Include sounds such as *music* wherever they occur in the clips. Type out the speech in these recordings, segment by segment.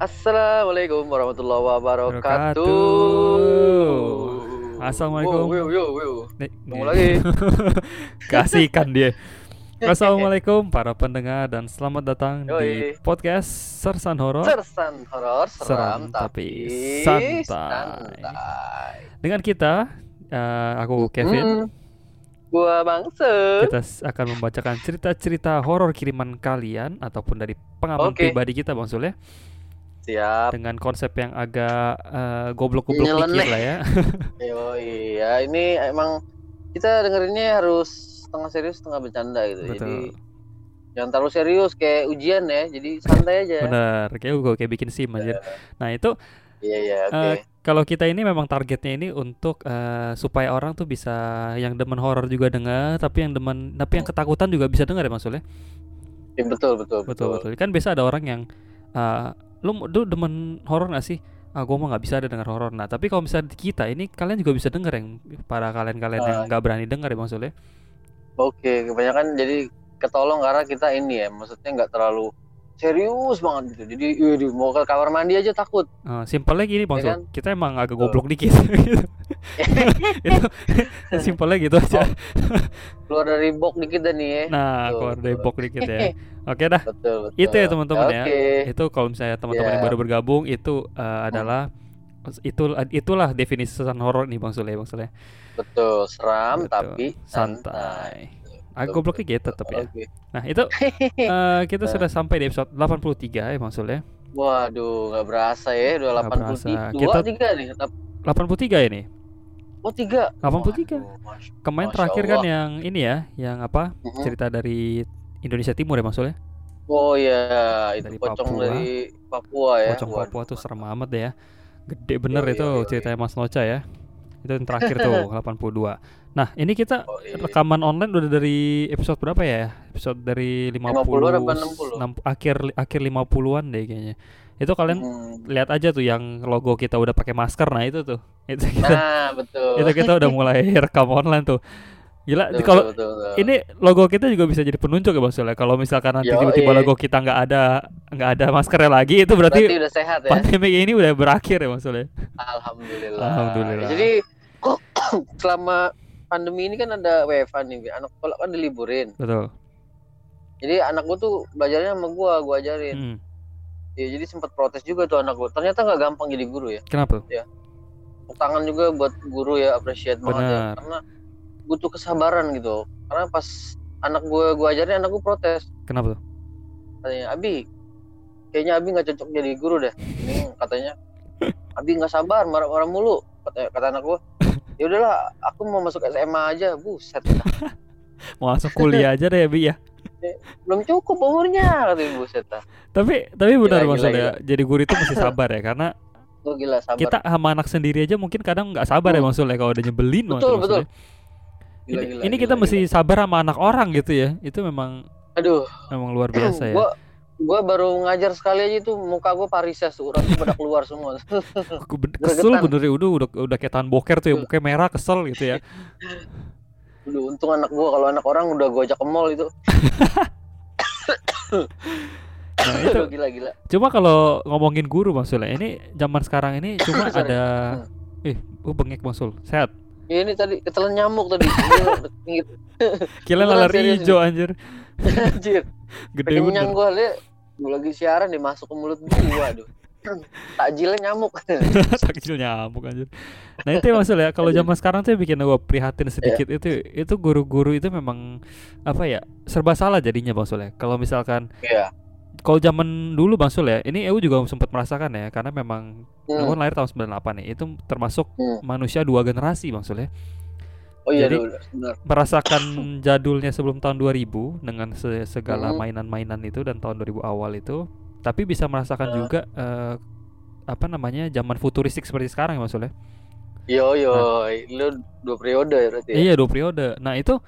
Assalamualaikum warahmatullahi wabarakatuh. Assalamualaikum. Wow, wow. Nih, Ketemu lagi. *laughs* Kasihkan dia. *laughs* Assalamualaikum para pendengar dan selamat datang di Yoi. podcast Sersan Horor Sersan horor seram, Seram tapi santai. santai. dengan kita. eh, aku Kevin. Mm, gua Bangse. Kita akan membacakan cerita-cerita horor kiriman kalian ataupun dari pengalaman Oke. pribadi kita Bang Sul ya. Siap. Dengan konsep yang agak eh, goblok-goblok dikit Nyeleneh. lah ya. *laughs* Yo iya, ini emang kita dengerinnya harus setengah serius setengah bercanda gitu. Jadi Betul. jangan terlalu serius kayak ujian ya. Jadi santai aja. Bener, kayak gue kayak bikin sim aja. Nah, itu Iya iya oke. Eh, kalau kita ini memang targetnya ini untuk eh, supaya orang tuh bisa yang demen horor juga dengar, tapi yang demen tapi yang ketakutan juga bisa dengar ya maksudnya. Ya, betul betul Betul betul. Kan biasa ada orang yang eh, lu lu demen horor gak sih? Ah, gua mah nggak bisa ada dengar horor. Nah, tapi kalau misalnya kita ini kalian juga bisa dengar yang para kalian-kalian yang Ah. nggak berani dengar ya maksudnya. Oke, kebanyakan jadi ketolong karena kita ini ya, maksudnya nggak terlalu serius banget gitu. Jadi, waduh, mau ke kamar mandi aja takut. Eh, simpelnya gini Bang Ya Sul, kan? kita emang agak goblok dikit gitu. *laughs* itu *laughs* simpelnya gitu aja. Keluar dari box dikit dan nih ya. Nah, Betul, keluar dari box dikit ya. Oke dah. Betul, betul. itu ya teman-teman ya Oke. itu kalau misalnya teman-teman yang Ya. baru bergabung itu eh, adalah itu itulah definisi sesan horor nih bang Sule bang Sule Betul, seram Betul. tapi santai agak Betul, gobloknya gitu tapi ya nah itu *laughs* eh, kita Nah. sudah sampai di episode 83 ya bang Sule Waduh, nggak berasa ya, udah Nggak berasa. 82 Kita- tiga nih. Tap- 83 ini Oh, tiga. 83 Waduh, Masya- kemarin Masya terakhir kan yang ini ya yang apa Mhm. cerita dari Indonesia Timur ya Sule Oh iya, itu Dari pocong Papua. dari Papua ya. pocong Waduh. Papua tuh serem amat deh ya gede bener Yoi, itu yoi, yoi. ceritanya Mas Noca ya itu yang terakhir tuh *laughs* 82 nah ini kita Oh, iya. rekaman online udah dari episode berapa ya? Episode dari 50, 50 apa 60? enam- akhir akhir 50-an deh kayaknya. Itu kalian Hmm. lihat aja tuh yang logo kita udah pakai masker. Nah, itu tuh. Itu kita Nah, betul. itu kita udah mulai *laughs* rekam online tuh. Gila, kalau ini logo kita juga bisa jadi penunjuk ya Bang Sule. Kalau misalkan nanti tiba-tiba logo kita nggak ada nggak ada maskernya lagi, itu berarti, berarti, udah sehat ya. pandemi ini udah berakhir ya Bang Sule. Alhamdulillah. Alhamdulillah. Jadi kok *clears throat* selama pandemi ini kan ada WFA nih, anak sekolah kan diliburin. Betul. Jadi anak gua tuh belajarnya sama gua, gua ajarin. Hmm. Ya, jadi sempat protes juga tuh anak gua. Ternyata nggak gampang jadi guru ya. Kenapa? Tepuk Tangan juga buat guru ya, appreciate banget ya. Karena butuh kesabaran gitu. Karena pas anak gua gua ajarin, anak gua protes. Kenapa tuh? Katanya, Abi, kayaknya Abi nggak cocok jadi guru deh. Ini katanya, *laughs* Abi nggak sabar, marah-marah mulu. Kata, kata anak gua. Ya udahlah, aku mau masuk SMA aja. Buset. *laughs* Mau langsung kuliah aja deh ya, Bi *laughs* ya. belum cukup umurnya katanya buset dah. Tapi tapi benar Gila, Bang gila, Sule ya. Jadi guru itu mesti sabar ya karena Lu *laughs* gila sabar. kita sama anak sendiri aja mungkin kadang nggak sabar ya. Bang Sule kalau udah nyebelin Betul, Bang betul. Gila, Ini, gila, ini gila, kita gila. mesti sabar sama anak orang gitu ya. Itu memang aduh, memang luar biasa ya. gua gua baru ngajar sekali aja tuh muka gua parises urat tuh pada keluar semua. *laughs* Kesel bener ya udah udah udah kayak tahan boker tuh ya mukanya merah kesel gitu ya. *laughs* Aduh, untung anak gua kalau anak orang udah gua ajak ke mall itu. *laughs* Nah, itu Aduh, gila gila. cuma kalau ngomongin guru Bang Sule, ini zaman sekarang ini *coughs* cuma ada eh oh bengek Bang Sul. Sehat. Ya, ini tadi ketelan nyamuk tadi. Kira Beneran lala serius hijau anjir. Anjir. Gede bener. liat gua lagi siaran dia masuk ke mulut gua aduh. Takjilnya nyamuk. *laughs* Takjil nyamuk anjir. Nah itu maksudnya ya, kalau zaman sekarang tuh bikin gue prihatin sedikit Iya. itu itu guru-guru itu memang apa ya serba salah jadinya bang Sul ya. Kalau misalkan Iya. kalau zaman dulu bang Sul ya, ini aku juga sempat merasakan ya karena memang Hmm. aku lahir tahun 98 nih, itu termasuk Hmm. manusia dua generasi bang Sul ya. Oh iya, Jadi- benar. Merasakan jadulnya sebelum tahun 2000 dengan se- segala Hmm. mainan-mainan itu dan tahun 2000 awal itu, tapi bisa merasakan Ah. juga eh, apa namanya zaman futuristik seperti sekarang ya bang Sul ya. Yo yo, lu dua periode ya berarti. ya? Iya dua periode. Nah itu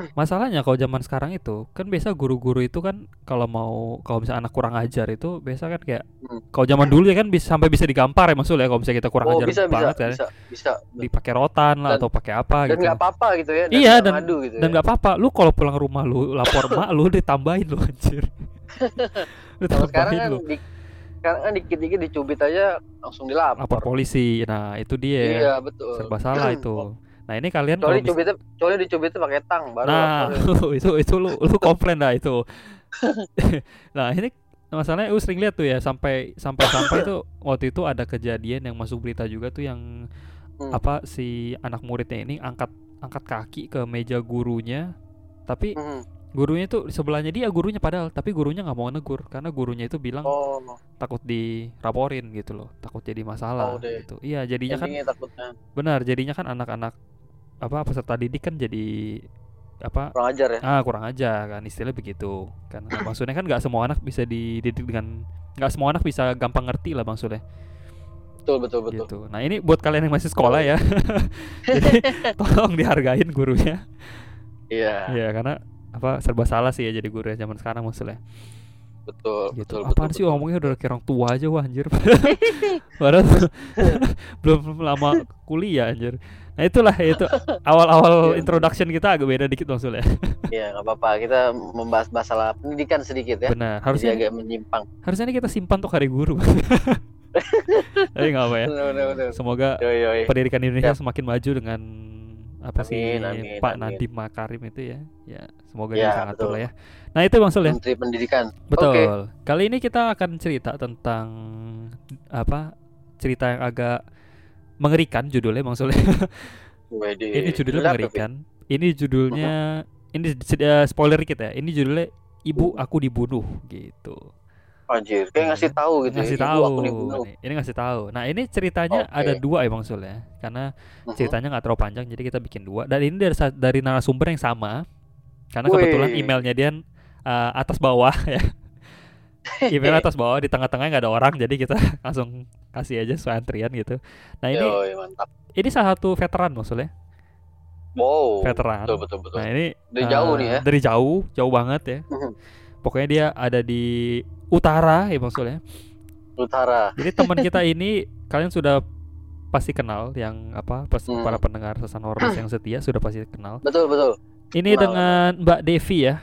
*clears throat* masalahnya kalau zaman sekarang itu kan biasa guru-guru itu kan kalau mau kalau misalnya anak kurang ajar itu biasa kan kayak Hmm. kalau zaman dulu ya kan bisa sampai bisa digampar ya maksudnya kalau misalnya kita kurang Oh ajar bisa bisa banget kan bisa bisa. dipakai rotan lah Dan- atau pakai apa Dan gitu. nggak apa-apa gitu ya. Iya, nggak dan- ngadu gitu Dan ya. nggak apa-apa, lu kalau pulang rumah lu lapor *laughs* mak lu ditambahin lu anjir. *laughs* lu Kalau sekarang kan lu. di, Karena kan dikit-dikit dicubit aja langsung dilapor. lapor polisi. Nah, itu dia. Iya, betul. Serba salah *clears throat* itu. Nah, ini kalian Kecuali dicubitnya, kecuali dicubitnya pakai tang baru Nah, *laughs* itu itu lu lu komplain dah itu. *laughs* nah, ini masalahnya lu sering lihat tuh ya sampai sampai sampai tuh waktu itu ada kejadian yang masuk berita juga tuh yang Hmm. apa si anak muridnya ini angkat angkat kaki ke meja gurunya tapi Mhm. Gurunya tuh sebelahnya dia gurunya padahal tapi gurunya nggak mau negur karena gurunya itu bilang Oh, takut diraporin gitu loh takut jadi masalah Oh, deh. gitu. Iya jadinya kan endingnya takutnya. benar jadinya kan anak-anak apa peserta didik kan jadi apa kurang ajar ya. ah kurang aja kan istilahnya begitu kan. Nah, maksudnya kan nggak semua anak bisa dididik dengan nggak semua anak bisa gampang ngerti lah maksudnya. Betul, betul, betul. gitu. Nah ini buat kalian yang masih sekolah ya. *laughs* Jadi tolong dihargain gurunya. Iya, ya karena apa serba salah sih ya jadi guru ya zaman sekarang maksudnya betul, gitu betul, apaan betul, sih betul. ngomongnya udah kayak orang tua aja wah anjir *laughs* padahal *laughs* belum lama kuliah anjir nah itulah itu awal-awal Iya. introduction kita agak beda dikit maksudnya *laughs* Iya, nggak apa-apa. Kita membahas masalah pendidikan sedikit ya. benar Jadi harusnya agak menyimpang. harusnya ini kita simpan untuk hari guru tapi nggak apa ya Benar, benar, benar. semoga Yoi, yoi. pendidikan Indonesia semakin maju dengan apa sih Amin, amin, Pak amin. Nadiem Makarim itu ya ya semoga Ya, dia bisa ngatur betul. lah ya nah itu bang Sul ya Menteri Pendidikan. betul Oke. kali ini kita akan cerita tentang apa cerita yang agak mengerikan judulnya bang Sul ya. *laughs* Ini judulnya mengerikan ini judulnya ini eh, spoiler dikit ya ini judulnya ibu aku dibunuh gitu Anjir, kayak ngasih tahu gitu ngasih ya. Tahu ini ngasih tahu nah ini ceritanya Oke. ada dua ya bang Sul ya karena Mhm. ceritanya nggak terlalu panjang jadi kita bikin dua dan ini dari dari narasumber yang sama karena Wih. kebetulan emailnya dia uh, atas bawah ya *laughs* email atas bawah di tengah-tengahnya nggak ada orang jadi kita *laughs* langsung kasih aja sesuai antrian gitu nah ini Yoi, mantap. ini salah satu veteran maksudnya Wow. veteran Betul, betul, betul. nah ini Dari uh, jauh nih ya. dari jauh jauh banget ya Mhm. pokoknya dia ada di utara ya maksudnya Utara. Jadi teman kita *laughs* ini kalian sudah pasti kenal yang apa pes- Hmm. para pendengar sesan horor yang setia sudah pasti kenal. Betul, betul. Ini Kenal, dengan Mbak Devi ya,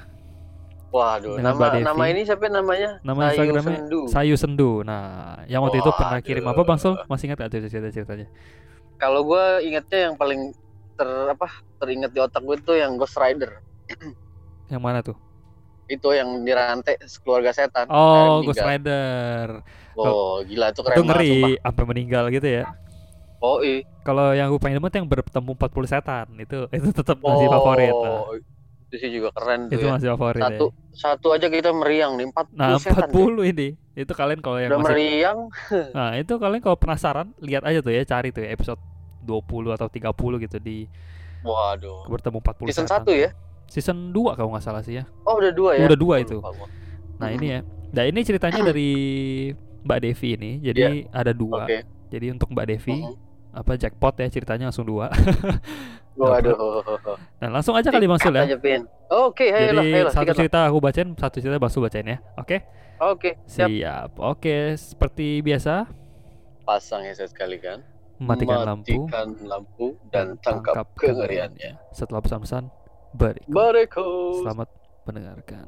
Waduh, Dengan Mbak nama Devi. nama ini siapa namanya? nama Sayu Instagramnya Sendu. Sayu Sendu. Nah, yang waktu itu pernah Waduh. kirim apa Bang Sul? Masih ingat gak cerita ceritanya? Kalau gua ingatnya yang paling ter apa teringat di otak gue itu yang Ghost Rider. *clears throat* Yang mana tuh? Itu yang dirantai keluarga setan. Oh, Ghost. Rider. Oh, gila itu keren Itu banget ngeri sumpah. sampai meninggal gitu ya. Oh, iya. Kalau yang gue pengen tuh yang bertemu 40 setan itu itu tetap masih oh, favorit. Nah, Itu sih juga keren tuh itu ya. masih favorit Satu ya. satu aja kita meriang nih 40 Nah, setan. 40 ini. Itu kalian kalau yang Udah masih meriang. *laughs* Nah itu kalian kalau penasaran lihat aja tuh ya cari tuh ya episode 20 atau 30 gitu di Waduh. bertemu 40 Season setan. 1 ya? Season 2 kalau nggak salah sih ya. Oh, udah dua ya? Udah dua itu. Nah ini ya. Nah ini ceritanya dari Mbak Devi ini. Jadi ada dua. Oke. Jadi untuk Mbak Devi Mhm. apa jackpot ya ceritanya langsung dua. *laughs* Waduh. Nah langsung aja kali Bang Sul ya. Oke, ayolah, Jadi ayolah, satu cerita aku bacain, satu cerita Bang Sul bacain ya. Oke? Oke, siap. Siap. Oke, seperti biasa Pasang headset sekali kan. matikan lampu Matikan lampu dan tangkap kengeriannya. Setelah pesan-pesan berikut. Bareko. Selamat mendengarkan.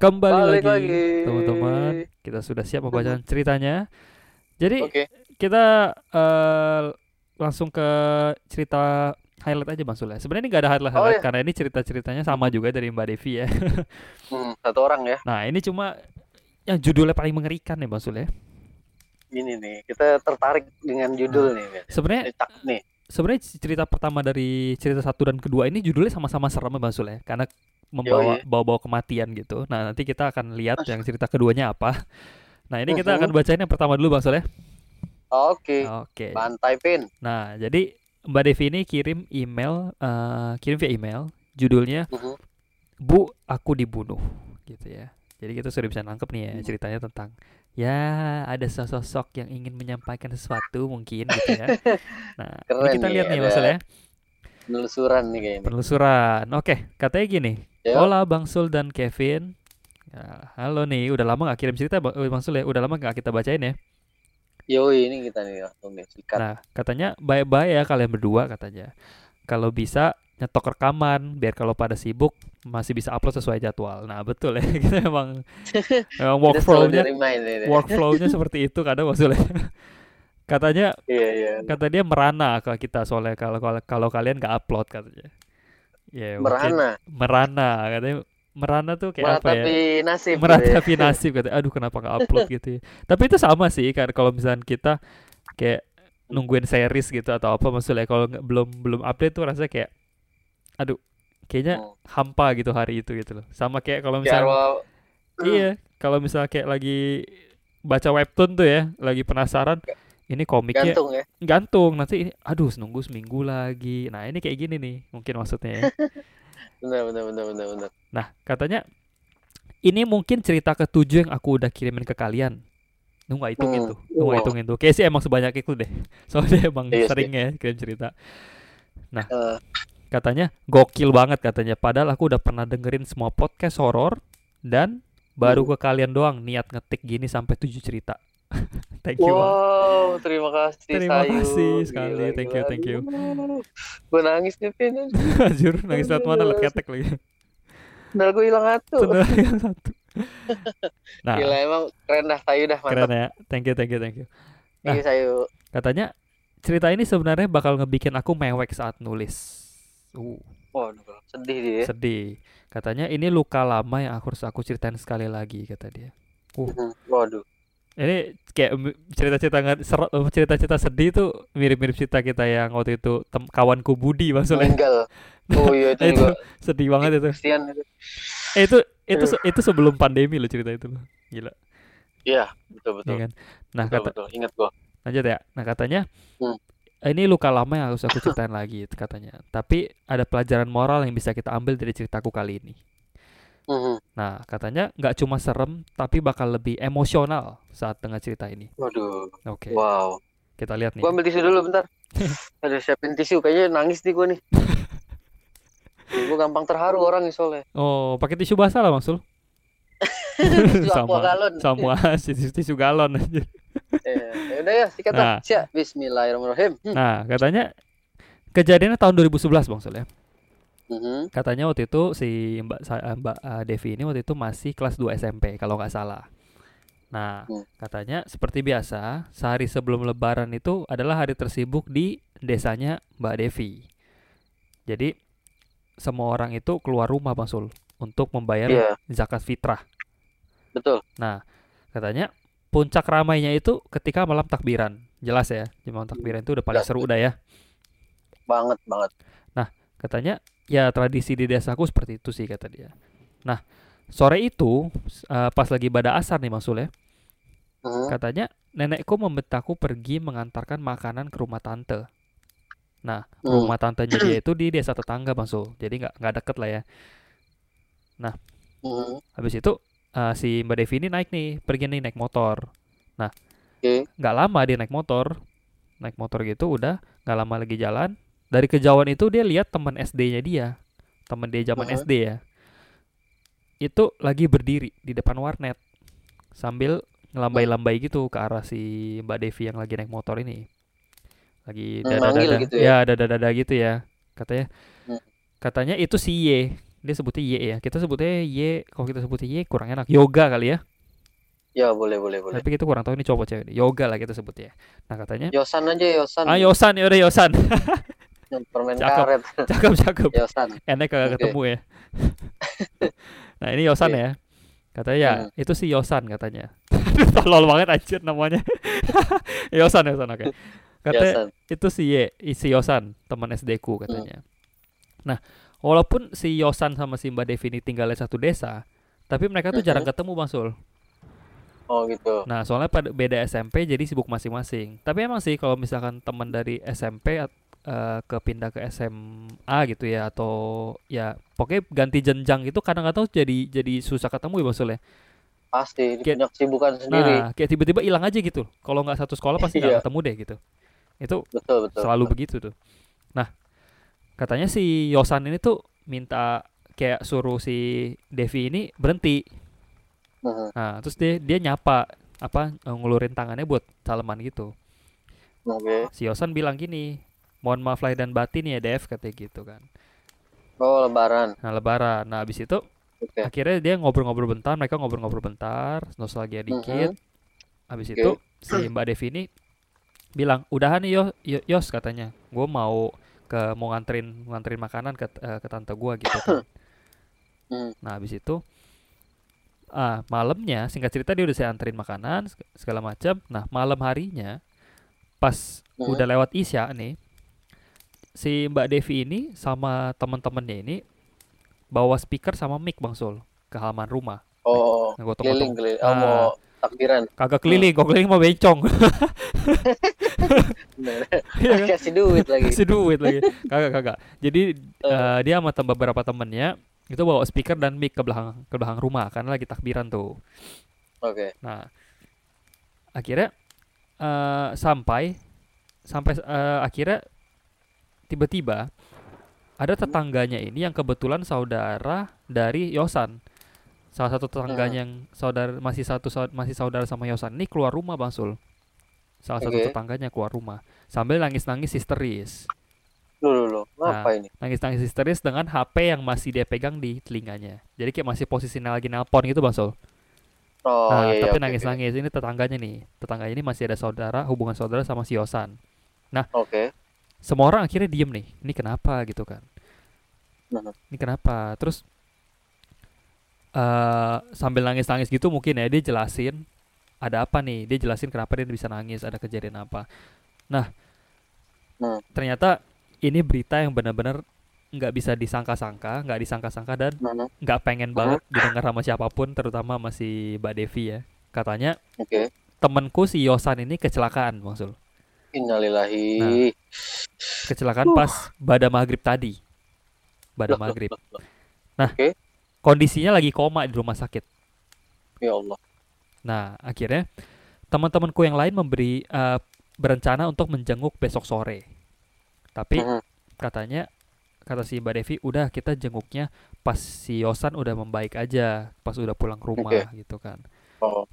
Kembali Balik lagi, lagi. teman-teman. Kita sudah siap membacakan ceritanya. Jadi Oke. kita eh, langsung ke cerita highlight aja Bang Sule. Sebenarnya ini gak ada highlight, Oh, highlight iya. karena ini cerita-ceritanya sama juga dari Mbak Devi ya. Hmm, satu orang ya. Nah, ini cuma yang judulnya paling mengerikan ya Bang Sule. Ini nih, kita tertarik dengan judul nih. Pin. Sebenarnya nih. sebenarnya cerita pertama dari cerita satu dan kedua ini judulnya sama-sama serem ya Bang Sule karena membawa bawa-bawa kematian gitu. Nah, nanti kita akan lihat yang cerita keduanya apa. Nah, ini kita akan bacain yang pertama dulu Bang Sule. Oke. Oke. Bantai Pin. Nah, jadi Mbak Devi ini kirim email, eh, kirim via email, judulnya Mhm. Bu, aku dibunuh, gitu ya. Jadi kita sudah bisa nangkep nih ya Hmm. ceritanya tentang ya ada sosok yang ingin menyampaikan sesuatu mungkin gitu ya. *laughs* Nah, ini Keren kita lihat nih maksudnya. Penelusuran nih kayaknya. Penelusuran. Oke, katanya gini. Ya. Hola Bang Sul dan Kevin. Ya, halo nih, udah lama gak kirim cerita Bang eh, Bang Sul ya? Udah lama gak kita bacain ya? Yoi ini kita nih langsung nih sikat. Nah, katanya bye-bye ya kalian berdua katanya. Kalau bisa nyetok rekaman biar kalau pada sibuk masih bisa upload sesuai jadwal. Nah, betul ya. *laughs* Kita memang *laughs* memang Kita workflow-nya workflow-nya seperti itu kadang maksudnya. *laughs* Katanya Iya iya. kata dia merana ke kita soalnya kalau kalau, kalau kalian nggak upload katanya. Ya, Merana. merana katanya merana tuh kayak apa ya? Meratapi nasib. gitu ya. meratapi nasib katanya. Aduh kenapa nggak upload gitu ya. *laughs* Tapi itu sama sih kan kalau misalnya kita kayak nungguin series gitu atau apa maksudnya kalau belum belum update tuh rasanya kayak aduh kayaknya Hmm. hampa gitu hari itu gitu loh. Sama kayak kalau misalnya arwah- Iya, kalau misalnya kayak lagi baca webtoon tuh ya, lagi penasaran ini komiknya gantung ya. gantung nanti ini aduh nunggu seminggu lagi. Nah, ini kayak gini nih mungkin maksudnya ya. *laughs* Benar benar benar benar benar. Nah, katanya ini mungkin cerita ketujuh yang aku udah kirimin ke kalian. Lu nggak hitungin Hmm, tuh, lu nggak wow. hitungin tuh. Kayak sih emang sebanyak itu deh. *laughs* Soalnya emang Iya sih. sering ya kirim cerita. Eh, Katanya gokil banget katanya. Padahal aku udah pernah dengerin semua podcast horor dan baru Hmm. ke kalian doang niat ngetik gini sampai tujuh cerita. *laughs* Thank you. Wow, terima kasih Terima Sayu. kasih sekali. Thank you, thank you. Gue nangis nih, Pin. *laughs* Anjir, nangis lewat mana liat ketek lagi. Sendal gue hilang satu. Sendal yang satu. *laughs* Nah, Gila emang keren dah Sayu dah keren mantap. ya. Thank you, thank you, thank you. Thank you, Sayu. Katanya cerita ini sebenarnya bakal ngebikin aku mewek saat nulis. Uh, Waduh, sedih dia. ya. sedih. Katanya ini luka lama yang aku harus aku ceritain sekali lagi kata dia. Mhm. Waduh. Ini kayak cerita-cerita cerita-cerita sedih tuh mirip-mirip cerita kita yang waktu itu tem- kawanku Budi maksudnya. Meninggal. Oh iya *laughs* itu itu juga. sedih banget itu. Kesian itu. Eh, itu itu se- itu sebelum pandemi loh cerita itu loh. Gila, Iya, betul betul. ya kan? Nah, Betul kata betul. Ingat gua. lanjut ya. Nah, katanya Hmm. ini luka lama yang harus aku ceritain lagi itu katanya. Tapi ada pelajaran moral yang bisa kita ambil dari ceritaku kali ini. Mhm. Nah, katanya nggak cuma serem, tapi bakal lebih emosional saat dengar cerita ini. Waduh. Oke, Wow. kita lihat nih. Gua ambil tisu dulu bentar. *laughs* Ada siapin tisu kayaknya nangis nih gua nih. *laughs* Gue gampang terharu orang nih soalnya. Oh, pakai tisu basah lah, Sul. *laughs* Tisu Sama. galon. Sama tisu, tisu galon aja. Ya udah ya, sikat Nah. Siap. Bismillahirrahmanirrahim. Hmm. Nah, katanya kejadiannya tahun 2011, Bang Sul ya. Mhm. Katanya waktu itu si Mbak sa- Mbak eh, Devi ini waktu itu masih kelas 2 SMP kalau nggak salah. Nah, Hmm. katanya seperti biasa, sehari sebelum lebaran itu adalah hari tersibuk di desanya Mbak Devi. Jadi semua orang itu keluar rumah Bang Sul untuk membayar Iya, zakat fitrah. betul. Nah, katanya puncak ramainya itu ketika malam takbiran. Jelas ya, malam takbiran itu udah paling Jelas, seru udah ya. Banget banget. Katanya ya tradisi di desaku seperti itu sih kata dia. Nah, sore itu eh, pas lagi pada asar nih Sul ya. Katanya nenekku membentakku pergi mengantarkan makanan ke rumah tante. Nah, Hmm. rumah tantenya dia itu di desa tetangga Bang Sul. Jadi nggak nggak deket lah ya. Mhm. Habis itu eh, si Mbak Devi ini naik nih, pergi nih naik motor. Oke. Nggak lama dia naik motor. Naik motor gitu udah nggak lama lagi jalan. Dari kejauhan itu dia lihat teman SD-nya dia. Teman dia zaman Mhm. SD ya. Itu lagi berdiri di depan warnet sambil ngelambai-lambai gitu ke arah si Mbak Devi yang lagi naik motor ini. Lagi manggil dada-dada. gitu ya, dada-dada gitu ya. Katanya Hmm. katanya itu si Y. Dia sebutnya Y ya. Kita sebutnya Y, kalau kita sebutnya Y kurang enak. Yoga kali ya. Ya boleh boleh boleh. Tapi kita kurang tahu ini cowok cewek. Yoga lah kita sebutnya. Nah, katanya Yosan aja Yosan. Ah Yosan ya udah Yosan. *laughs* Permen Cakep. karet. *laughs* cakep cakep. Yosan. Enak kagak Oke. ketemu ya. *laughs* nah ini Yosan Oke. ya. Katanya ya, Hmm. itu si Yosan katanya. *laughs* Tolol banget anjir namanya. Yosan Yosan oke. Katanya Yosan. itu si Y, si Yosan, teman SD ku katanya. Nah, walaupun si Yosan sama si Mbak Devi ini tinggalnya satu desa, tapi mereka tuh jarang Mhm. ketemu Bang Sul. Oh gitu. Nah, soalnya pada beda SMP jadi sibuk masing-masing. Tapi emang sih kalau misalkan teman dari SMP eh, ke pindah ke SMA gitu ya atau ya pokoknya ganti jenjang itu kadang-kadang jadi jadi susah ketemu ya Bang Sul ya. Pasti Kayak- punya kesibukan sendiri. Nah, kayak tiba-tiba hilang aja gitu. Kalau nggak satu sekolah pasti nggak Iya. ketemu deh gitu. Itu betul betul. selalu betul. begitu tuh. Nah, katanya si Yosan ini tuh minta kayak suruh si Devi ini berhenti Mhm. nah terus dia dia nyapa apa ngulurin tangannya buat salaman gitu Oke. si Yosan bilang gini mohon maaf lahir dan batin ya Dev katanya gitu kan Oh lebaran. nah lebaran nah abis itu Oke. akhirnya dia ngobrol-ngobrol bentar mereka ngobrol-ngobrol bentar nostalgia dikit habis Oke. itu si Mbak Devi ini bilang udahan nih yo, yo- Yos katanya gue mau ke mau nganterin nganterin makanan ke eh, ke tante gua gitu kan *coughs* Hmm. nah habis itu ah malamnya singkat cerita dia udah saya anterin makanan seg- segala macam nah malam harinya pas Mhm. udah lewat isya nih si Mbak Devi ini sama teman-temannya ini bawa speaker sama mic bang Sul ke halaman rumah Oh Nah, keliling keliling. Oh Ah. mau takbiran. kagak keliling kok keliling mau bencong *laughs* kan? Kasih duit lagi. kasih duit lagi kagak kagak jadi eh, dia sama tem- beberapa temennya itu bawa speaker dan mic ke belakang ke belakang rumah karena lagi takbiran tuh Oke. nah akhirnya eh, sampai sampai eh, akhirnya tiba-tiba ada tetangganya ini yang kebetulan saudara dari Yosan salah satu tetangganya yang saudara masih satu masih saudara sama Yosan ini keluar rumah bang Sul salah satu Oke. tetangganya keluar rumah sambil nangis-nangis histeris Lu lu lu. Nah. Apa ini? nangis-nangis histeris dengan HP yang masih dia pegang di telinganya. Jadi kayak masih posisinya lagi nelpon gitu Bang Sol. Oh nah, iya iya. tapi nangis-nangis ini tetangganya nih. Tetangganya ini masih ada saudara, hubungan saudara sama si Yosan. Oke. Semua orang akhirnya diem nih. Ini kenapa gitu kan? Ini kenapa? Terus eh sambil nangis-nangis gitu mungkin ya dia jelasin ada apa nih? Dia jelasin kenapa dia bisa nangis, ada kejadian apa. Nah, Hmm. ternyata ini berita yang benar-benar nggak bisa disangka-sangka, nggak disangka-sangka dan nggak pengen banget didengar sama siapa pun terutama sama si Mbak Devi ya katanya Oke. temenku si Yosan ini kecelakaan maksud Innalillahi. kecelakaan pas pada maghrib tadi pada Loh, maghrib loh, loh. Nah. Oke. kondisinya lagi koma di rumah sakit Ya Allah. nah akhirnya teman-temanku yang lain memberi eh, berencana untuk menjenguk besok sore tapi Mhm. katanya kata si Mbak Devi udah kita jenguknya pas si Yosan udah membaik aja pas udah pulang ke rumah gitu kan Oh.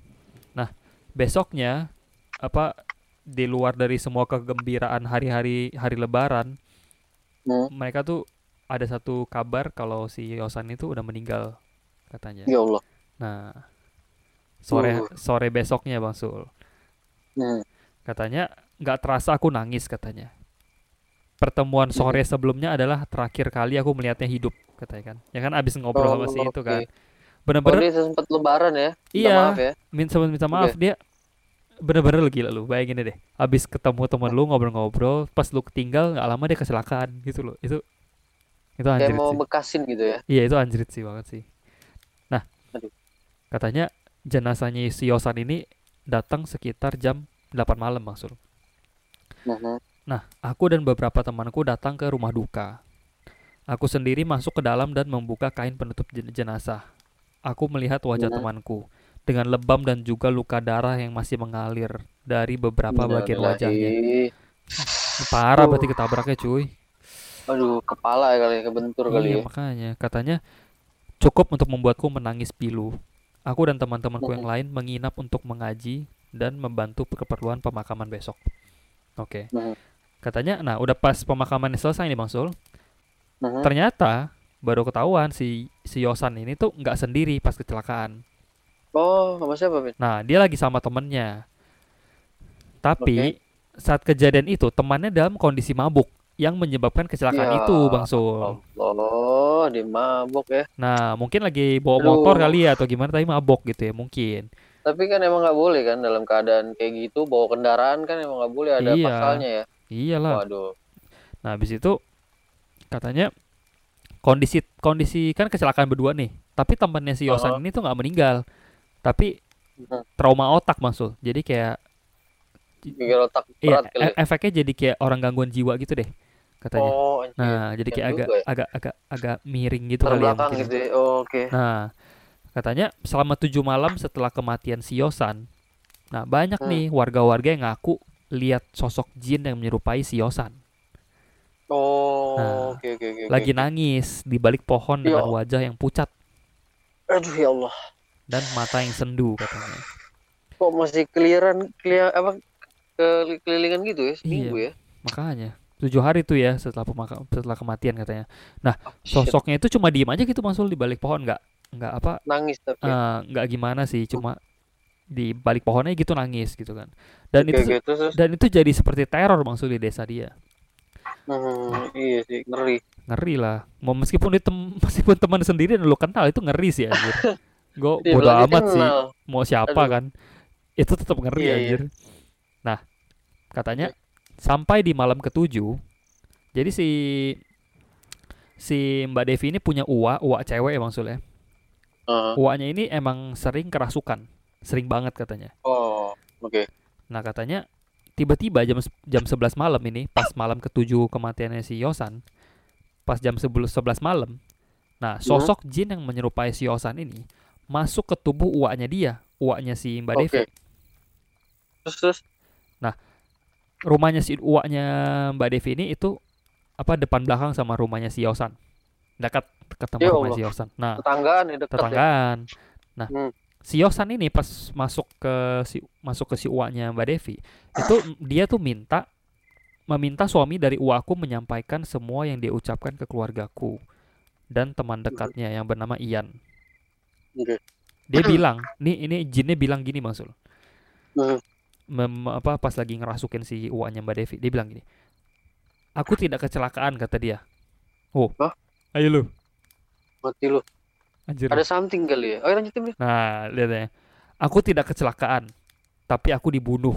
besoknya apa di luar dari semua kegembiraan hari-hari hari lebaran Hmm. mereka tuh ada satu kabar kalau si Yosan itu udah meninggal katanya Ya Allah. nah sore Uh. sore besoknya Bang Sul Hmm. katanya nggak terasa aku nangis katanya pertemuan Hmm. sore sebelumnya adalah terakhir kali aku melihatnya hidup katanya kan ya kan abis ngobrol sama si Oh, itu kan Oh bener-bener dia sempat lebaran ya? Minta Iya. Maaf ya. min sempat minta maaf dia bener-bener lu gila lu bayangin deh abis ketemu temen lu ngobrol-ngobrol pas lu ketinggal nggak lama dia kecelakaan gitu loh itu itu Kayak anjrit mau sih bekasin gitu ya. iya itu anjrit sih banget sih nah Aduh. katanya jenazahnya si Yosan ini datang sekitar jam 8 malam maksud Mhm. nah aku dan beberapa temanku datang ke rumah duka aku sendiri masuk ke dalam dan membuka kain penutup jen- jenazah aku melihat wajah Mhm. temanku dengan lebam dan juga luka darah yang masih mengalir dari beberapa bagian wajahnya. Parah Uh. berarti ketabraknya cuy. Aduh, kepala ya kali, kebentur kali Iya ya. makanya katanya cukup untuk membuatku menangis pilu. Aku dan teman-temanku yang lain menginap untuk mengaji dan membantu keperluan pemakaman besok. Oke. Mhm. Katanya, nah udah pas pemakamannya selesai nih Bang Sul, ternyata baru ketahuan si si Yosan ini tuh nggak sendiri pas kecelakaan. Oh, sama siapa, Min? Nah dia lagi sama temennya. Tapi saat kejadian itu temannya dalam kondisi mabuk yang menyebabkan kecelakaan Ya itu Bang Sul. Allah, dia mabok ya. Nah, mungkin lagi bawa Aduh. motor kali ya atau gimana tapi mabok gitu ya mungkin. Tapi kan emang nggak boleh kan dalam keadaan kayak gitu bawa kendaraan kan emang nggak boleh ada Iya. pasalnya ya. Iyalah. Waduh. Nah, habis itu katanya kondisi kondisi kan kecelakaan berdua nih. Tapi temannya si Yosan Aha. ini tuh nggak meninggal. Tapi trauma otak maksud. Jadi kayak otak iya, kali. e- efeknya jadi kayak orang gangguan jiwa gitu deh katanya. Oh, anjir. Nah, jadi kayak keren agak ya. agak agak agak miring gitu kali ya gitu ya. Oh, oke. Nah, katanya selama tujuh malam setelah kematian si Yosan, nah banyak Hmm. nih warga-warga yang ngaku lihat sosok jin yang menyerupai si Yosan. Oh, Nah, oke oke oke. oke. lagi nangis di balik pohon Ya. dengan wajah yang pucat Aduh ya Allah. Dan mata yang sendu katanya. Kok masih keliaran kelia apa ke- kelilingan gitu ya seminggu ya? Makanya tujuh hari tuh ya setelah pemaka setelah kematian katanya. Oh, shit. Sosoknya itu cuma diem aja gitu Masul di balik pohon nggak nggak apa Nangis tapi. eh, nggak gimana sih cuma di balik pohonnya gitu nangis gitu kan. Dan Oke itu terus terus. dan itu jadi seperti teror Masul di desa dia. Hmm, iya sih ngeri. Ngeri lah. Mau meskipun itu *laughs* meskipun teman sendiri dan lu kenal itu ngeri sih anjir. *laughs* Gue Iya, bodo amat sih kenal. mau siapa Aduh. kan. Itu tetap ngeri Iya, iya. anjir. Nah, katanya sampai di malam ketujuh jadi si si Mbak Devi ini punya uak, uak cewek ya maksudnya. Heeh. Uaknya ini emang sering kerasukan, sering banget katanya. Oh, oke. Nah katanya tiba-tiba jam jam 11 malam ini, pas malam ketujuh kematiannya si Yosan, pas jam 11 11 malam. Nah sosok jin yang menyerupai si Yosan ini masuk ke tubuh uaknya dia, uaknya si Mbak Oke. Devi. Terus terus. Rumahnya si uaknya Mbak Devi ini itu apa depan belakang sama rumahnya si Yosan, dekat ketemu Ya Allah. si Yosan. Nah Tetanggaan ya dekat ya. tetanggaan. Nah, Hmm. si Yosan ini pas masuk ke si masuk ke si uaknya Mbak Devi, itu *clears throat* dia tuh minta meminta suami dari uakku menyampaikan semua yang dia ucapkan ke keluargaku dan teman dekatnya yang bernama Ian. Oke. Dia bilang, nih ini jinnya bilang gini Masul. Hmm. Mem- apa pas lagi ngerasukin si uaknya Mbak Devi, dia bilang gini. Aku tidak kecelakaan kata dia. Oh. Hah? Ayo lu. Mati lu. Anjir. Ada something kali ya. Oh, lanjutin deh. Nah, lihat ya. Aku tidak kecelakaan, tapi aku dibunuh.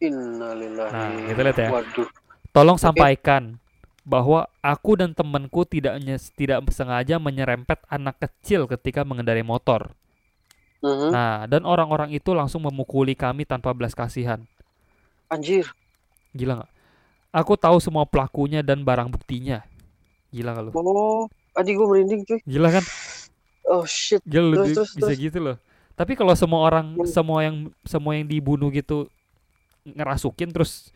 Innalillahi. Nah, gitu lihat ya. Waduh. Tolong Oke. sampaikan bahwa aku dan temanku tidak tidak sengaja menyerempet anak kecil ketika mengendarai motor. Mhm. Nah, dan orang-orang itu langsung memukuli kami tanpa belas kasihan. Anjir. Gila nggak? Aku tahu semua pelakunya dan barang buktinya. Gila nggak lu? Oh, adik gue merinding cuy. Gila kan? Oh shit. Gila Terus, terus, bisa terus. gitu loh. Tapi kalau semua orang Hmm. semua yang semua yang dibunuh gitu ngerasukin terus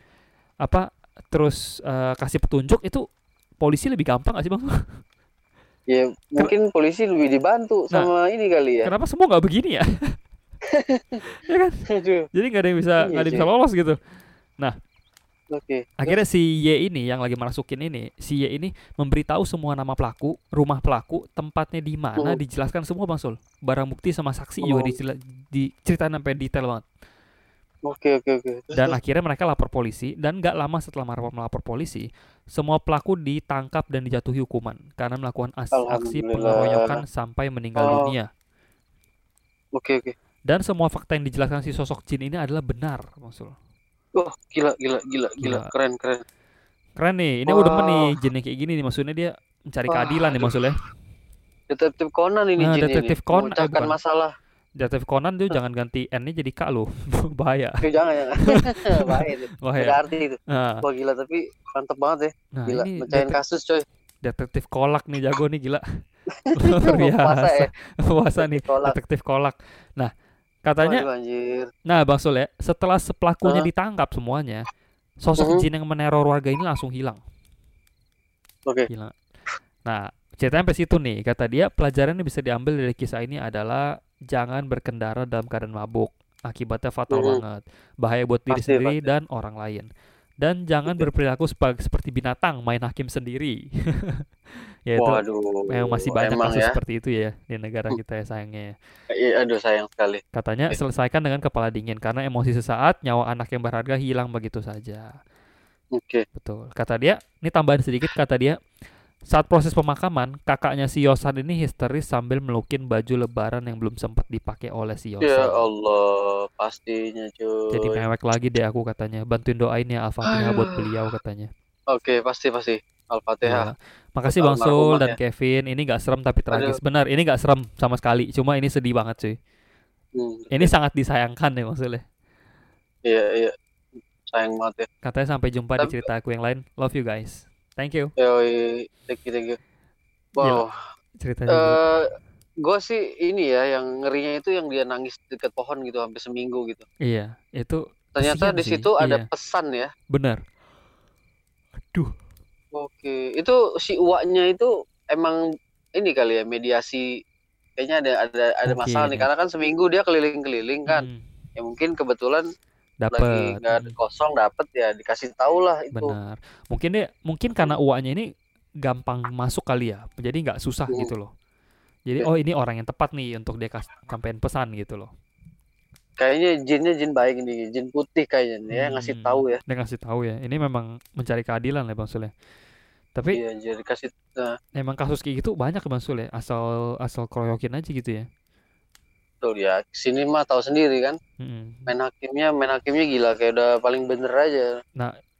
apa terus eh, kasih petunjuk itu polisi lebih gampang gak sih bang? *laughs* Ya mungkin polisi lebih dibantu Nah. sama ini kali ya. Kenapa semua nggak begini ya? *laughs* ya kan? Aduh. Jadi nggak ada yang bisa Iya nggak ada yang bisa lolos gitu. Oke. Akhirnya si Y ini yang lagi merasukin ini, si Y ini memberitahu semua nama pelaku, rumah pelaku, tempatnya di mana, Hmm. dijelaskan semua Bang Sul. Barang bukti sama saksi juga Oh. dicela- diceritain sampai detail banget. Oke oke oke. Dan akhirnya mereka lapor polisi dan nggak lama setelah melapor, melapor polisi, semua pelaku ditangkap dan dijatuhi hukuman karena melakukan aksi pengeroyokan sampai meninggal Oh. dunia. Oke oke. Dan semua fakta yang dijelaskan si sosok jin ini adalah benar, Bang Sul. Oh gila gila gila gila keren keren. Keren nih, ini udah demen nih Wah. jin kayak gini nih, maksudnya dia mencari Wah, keadilan nih maksudnya. Detektif Conan ini Nah, jin detektif ini. Conan, eh, masalah. Detektif Conan tuh jangan ganti N-nya jadi K loh. *laughs* Bahaya. Oke, jangan jangan. *laughs* Bahaya itu. Bahaya. Arti itu. Nah, Wah gila tapi mantep banget ya. nah Gila mecahin kasus coy. detektif kolak nih jago nih gila. *laughs* Luar biasa. Puasa ya. Puasa nih, Tolak. detektif kolak. Nah, katanya anjir. Nah, Bang Sul ya, setelah pelakunya Hah? ditangkap semuanya, sosok Mhm. jin yang meneror warga ini langsung hilang. Oke. Hilang. Nah, ceritanya sampai situ nih. Kata dia, pelajaran yang bisa diambil dari kisah ini adalah jangan berkendara dalam keadaan mabuk. Akibatnya fatal Mhm. banget. Bahaya buat diri Pasti, sendiri pasti. dan orang lain. Dan jangan berperilaku sebagai seperti binatang, main hakim sendiri. *laughs* ya itu Waduh. memang masih banyak kasus ya. seperti itu ya di negara Hmm. kita ya sayangnya. ya. Iya, aduh sayang sekali. Katanya Oke. selesaikan dengan kepala dingin karena emosi sesaat nyawa anak yang berharga hilang begitu saja. Oke. Betul. Kata dia, ini tambahan sedikit kata dia, saat proses pemakaman, kakaknya si Yosan ini histeris sambil melukin baju lebaran yang belum sempat dipakai oleh si Yosan. Ya Allah, pastinya cuy. Jadi mewek lagi deh aku katanya. Bantuin doain ya Al-Fatihah buat Aduh. beliau katanya. Oke, pasti pasti. Al-Fatihah. Iya. Makasih Bang Sul dan ya. Kevin. Ini gak serem tapi tragis. Benar, ini gak serem sama sekali. Cuma ini sedih banget cuy. Hmm. Ini sangat disayangkan ya maksudnya. Iya, iya. Sayang banget ya. Katanya sampai jumpa di Tapi- cerita aku yang lain. Love you guys. Thank you. Yoi, thank you, thank you. Wow. Ceritanya. gila. Eh, gue sih ini ya yang ngerinya itu yang dia nangis dekat pohon gitu hampir seminggu gitu. Iya, itu Ternyata di situ ada iya. pesan ya. benar. Aduh, Oke, itu si uaknya itu emang ini kali ya mediasi kayaknya ada ada ada Mungkin masalah nih karena kan seminggu dia keliling-keliling kan. Hmm, Ya mungkin kebetulan lagi nggak Hmm, kosong dapet ya dikasih tahu lah itu. benar. Mungkin deh, mungkin karena uaknya ini gampang masuk kali ya. Jadi nggak susah Hmm. gitu loh. Jadi Ya. oh ini orang yang tepat nih untuk dia kas sampein pesan gitu loh. Kayaknya jinnya jin baik nih, jin putih kayaknya nih ya ngasih Hmm, tahu ya. Dia ngasih tahu ya. Ini memang mencari keadilan ya Bang Sul ya. Tapi Iya, jadi kasih nah, emang kasus kayak gitu banyak ya Bang Sul ya. Asal asal keroyokin aja gitu ya. Tuh ya. Sini mah tahu sendiri kan. Mm-mm. Main hakimnya, main hakimnya gila kayak udah paling bener aja.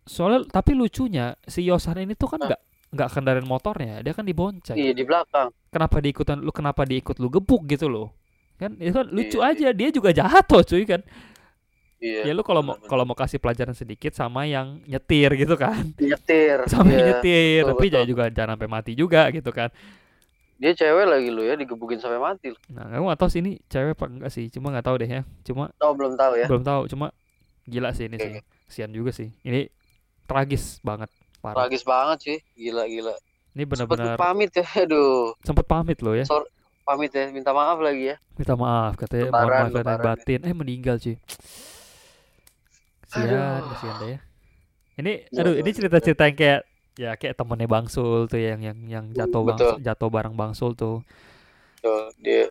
Soalnya tapi lucunya si Yosan ini tuh kan nggak nggak kendaraan motornya, dia kan dibonceng. Iya di belakang. Kenapa diikutan lu kenapa diikut lu gebuk gitu loh? Kan itu kan lucu Iya, aja dia juga jatuh cuy kan. Iya. Ya lu kalau mau kalau mau kasih pelajaran sedikit sama yang nyetir gitu kan. nyetir. Sama Iya. nyetir, betul, tapi betul. jangan juga jangan sampai mati juga gitu kan. Dia cewek lagi lu ya digebukin sampai mati. lu. Nah, aku nggak tahu sih ini cewek apa enggak sih, cuma nggak tahu deh ya. Cuma Oh belum tahu ya. belum tahu, cuma gila sih ini Oke, sih. Kasihan juga sih. Ini tragis banget, parah. Tragis banget sih. Gila gila. Ini benar-benar pamit ya. *laughs* Aduh. sempet pamit loh ya. Sorry. Pamit ya. Minta maaf lagi ya. Minta maaf katanya mohon Lebaran, maaf lahir dan lebaran. batin. Eh meninggal cuy. Kasihan, Aduh. kasihan deh ya. Ini Iya, aduh iya, ini cerita-cerita yang kayak ya kayak temennya Bang Sul tuh yang yang yang jatuh Bang betul. jatuh bareng Bang Sul tuh. Tuh, dia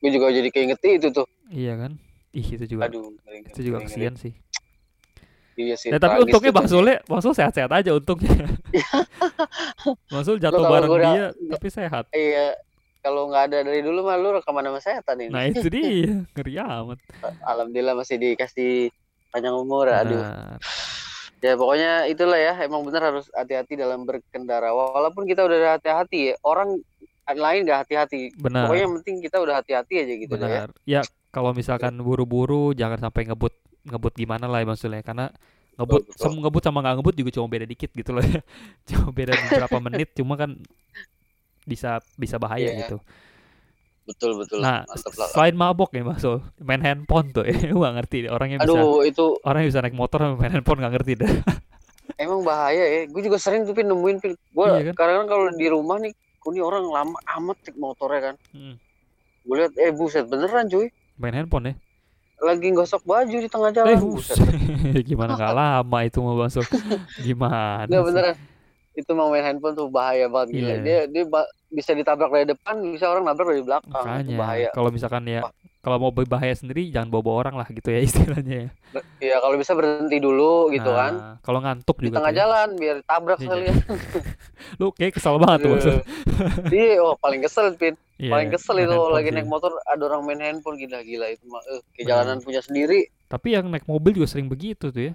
gue juga jadi keinget itu tuh. Iya kan? Ih itu juga Aduh, ngeri, itu juga kasihan sih. Iya sih. Ya tapi untungnya. Bang Sulnya, Bang Sul sehat-sehat aja untungnya. *laughs* Bang Sul jatuh bareng gua udah- dia tapi sehat. Iya. Kalau nggak ada dari dulu mah lu rekaman sama setan ini. Nah itu dia ngeri amat. Alhamdulillah masih dikasih panjang umur. Aduh. Benar. Ya pokoknya itulah ya. Emang bener harus hati-hati dalam berkendara. Walaupun kita udah hati-hati ya. Orang lain nggak hati-hati. Benar. Pokoknya yang penting kita udah hati-hati aja gitu dah ya. Benar. Ya kalau misalkan buru-buru jangan sampai ngebut ngebut gimana lah ya maksudnya karena ngebut betul. sem ngebut sama nggak ngebut juga cuma beda dikit gitu loh ya. *laughs* cuma beda beberapa *laughs* menit cuma kan bisa bisa bahaya Iya. gitu. Betul betul. Nah, Mantap lah. selain mabok ya Mas Sul, main handphone tuh ya *laughs* gua nggak ngerti deh orang yang bisa Aduh itu orang yang bisa naik motor sama main handphone nggak ngerti deh. *laughs* emang bahaya ya. Gue juga sering tuh pin nemuin pin. Gue Iya kan? kadang kalau di rumah nih, kok ini orang lama amat cek motornya kan. Hmm, Gue lihat eh buset beneran cuy. main handphone ya. Lagi gosok baju di tengah Eh, jalan. buset. buset. *laughs* gimana nggak lama itu mau Sul? Gimana? Enggak sih? beneran. Itu mau main handphone tuh bahaya banget gila. Iya. Dia dia bisa ditabrak dari depan, bisa orang nabrak dari belakang. Makanya bahaya. kalau misalkan ya kalau mau berbahaya sendiri jangan bawa-bawa orang lah gitu ya *laughs* istilahnya ya. Iya kalau bisa berhenti dulu gitu kan. Nah, Kalau ngantuk Di juga tengah tuh ya. jalan biar tabrak Iya. sekalian. *laughs* Lu kayak kesel banget tuh maksud. Aduh. Iya, oh paling kesel Pin. Iya, paling kesel itu lagi naik motor ada orang main handphone gila-gila itu mah eh Benar. jalanan punya sendiri Tapi yang naik mobil juga sering begitu tuh ya.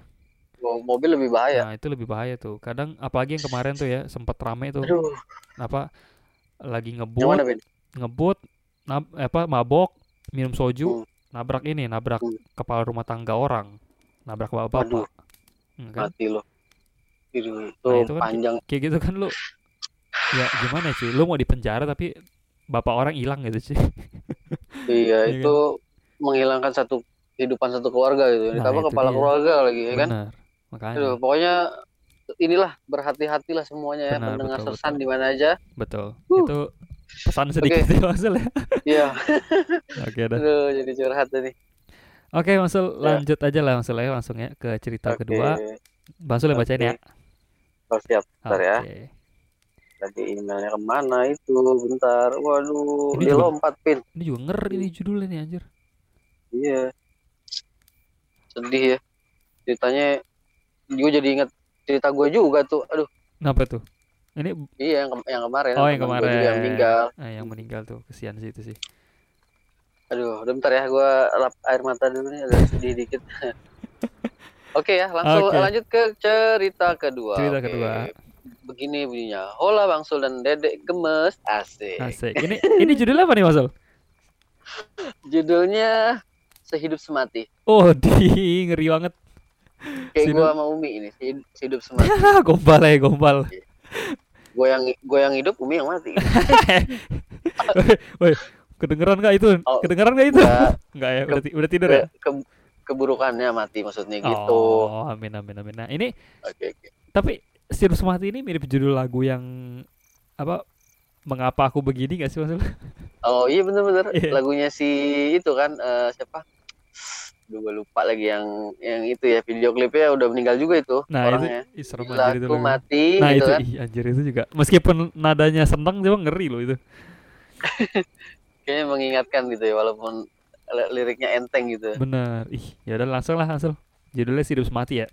Mo- mobil lebih bahaya Nah, itu lebih bahaya tuh. Kadang apalagi yang kemarin tuh ya sempat rame tuh aduh apa lagi ngebut, ngebut nab, apa mabok, minum soju, Hmm. nabrak ini, nabrak Hmm. kepala rumah tangga orang. Nabrak bapak-bapak. Waduh. Hmm, kan? mati lo itu, Nah, itu kan panjang Kayak gitu kan lu ya gimana sih? Lu mau dipenjara tapi bapak orang hilang gitu sih. iya Iya itu menghilangkan satu kehidupan satu keluarga gitu Nah, ditambah kepala dia. keluarga lagi ya kan. Makanya. aduh pokoknya inilah berhati-hatilah semuanya ya Benar, mendengar betul, betul. di mana aja Betul. Huh. Itu pesan sedikit ya *laughs* Masul ya. iya *laughs* Oke dah. aduh jadi curhat nih Oke Masul Ya. lanjut aja lah Masul ya langsung ya ke cerita Oke. kedua. Masul yang bacain ya. oh, siap Bentar ya. Oke. tadi emailnya ke mana itu bentar waduh Ini dia juga- lompat pin Ini juga ngeri nih judulnya nih anjir. Iya. Sedih ya. Ceritanya gue jadi inget cerita gue juga tuh. Aduh, Kenapa tuh? Ini iya yang, ke- yang kemarin. oh yang kemarin. juga yang meninggal. Ah, yang meninggal tuh kesian sih itu sih. Aduh, udah bentar ya gue lap air mata dulu nih agak sedih dikit. *laughs* Oke ya, langsung Oke. lanjut ke cerita kedua. Cerita Oke. kedua. Begini bunyinya. Hola Bang Sul dan Dedek Gemes. Asik. Asik. Ini ini judulnya apa nih Masul? Judulnya Sehidup Semati. Oh, *laughs* di ngeri banget. Kayak gue sama Umi ini, Sehidup, Sehidup Semati. *laughs* gombal ya, gombal. gue yang gue yang hidup, Umi yang mati. *laughs* Woi, kedengeran gak itu? Oh, kedengeran gak itu? Enggak, Enggak ya, udah, udah tidur ya? ke, keburukannya mati maksudnya gitu. Oh, amin amin amin. Nah, ini Oke, oke. tapi Sirus Mati ini mirip judul lagu yang apa mengapa aku begini gak sih maksudnya? Oh iya bener-bener Iya. lagunya si itu kan eh, siapa? Duh gue lupa lagi yang yang itu ya video klipnya udah meninggal juga itu Nah orangnya. itu ih, serem anjir itu mati Nah gitu itu kan. ih, anjir itu juga meskipun nadanya seneng cuma ngeri loh itu. *laughs* Kayaknya mengingatkan gitu ya walaupun li- liriknya enteng gitu. Bener. Ih, ya udah langsung lah langsung. Judulnya Sirus Mati ya.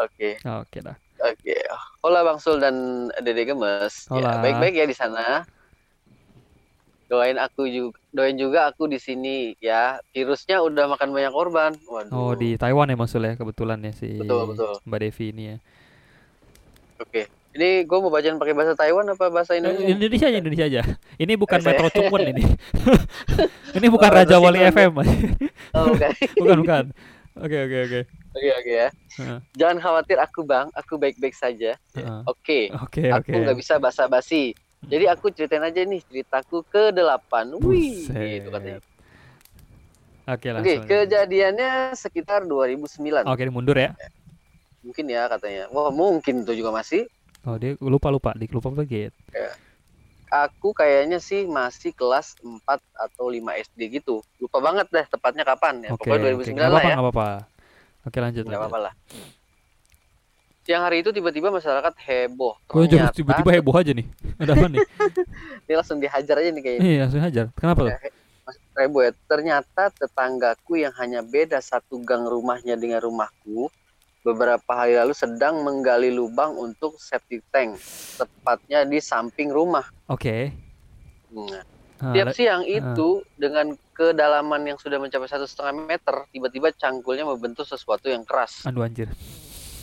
Oke. Oke dah. Oke. Hola Bang Sul dan Dede Gemes. Ya, Hola. baik-baik ya di sana. Doain aku juga doain juga aku di sini ya. Virusnya udah makan banyak korban. Waduh. Oh di Taiwan ya maksudnya kebetulan ya si Betul, betul. Mbak Devi ini ya. Oke. Ini gue mau bacain pakai bahasa Taiwan apa bahasa Eh, Indonesia? Indonesia aja Indonesia aja. Ini bukan Saya- Metro Cukun ini. *laughs* *laughs* ini bukan Oh, Raja Wali. FM. Oh, *laughs* bukan. bukan bukan. Oke oke oke. Oke oke ya. Jangan khawatir aku bang, aku baik-baik saja. Heeh. Oke. Oke Aku oke. nggak bisa basa-basi. *laughs* Jadi aku ceritain aja nih ceritaku ke delapan. Wih, gitu katanya. Oke Oke, langsung. kejadiannya sekitar 2009. Oke ini mundur ya. Mungkin ya katanya. Wah, mungkin itu juga masih. Oh dia lupa lupa di lupa lagi. Aku kayaknya sih masih kelas 4 atau 5 SD gitu. Lupa banget deh tepatnya kapan ya. Oke. Pokoknya oke. 2009 Nggak lah apa-apa ya. nggak apa-apa. Oke lanjut. Lanjut. apa-apa lah. Siang hari itu tiba-tiba masyarakat heboh. Jadi Ternyata tiba-tiba heboh aja nih. *laughs* Ada apa nih? Ini langsung dihajar aja nih kayaknya. Iya langsung hajar. Kenapa tuh? Rebo ya, ternyata tetanggaku yang hanya beda satu gang rumahnya dengan rumahku beberapa hari lalu sedang menggali lubang untuk septic tank, tepatnya di samping rumah. Oke. Nah, Ah, tiap siang itu dengan kedalaman yang sudah mencapai satu setengah meter, tiba-tiba cangkulnya membentuk sesuatu yang keras. Aduh anjir.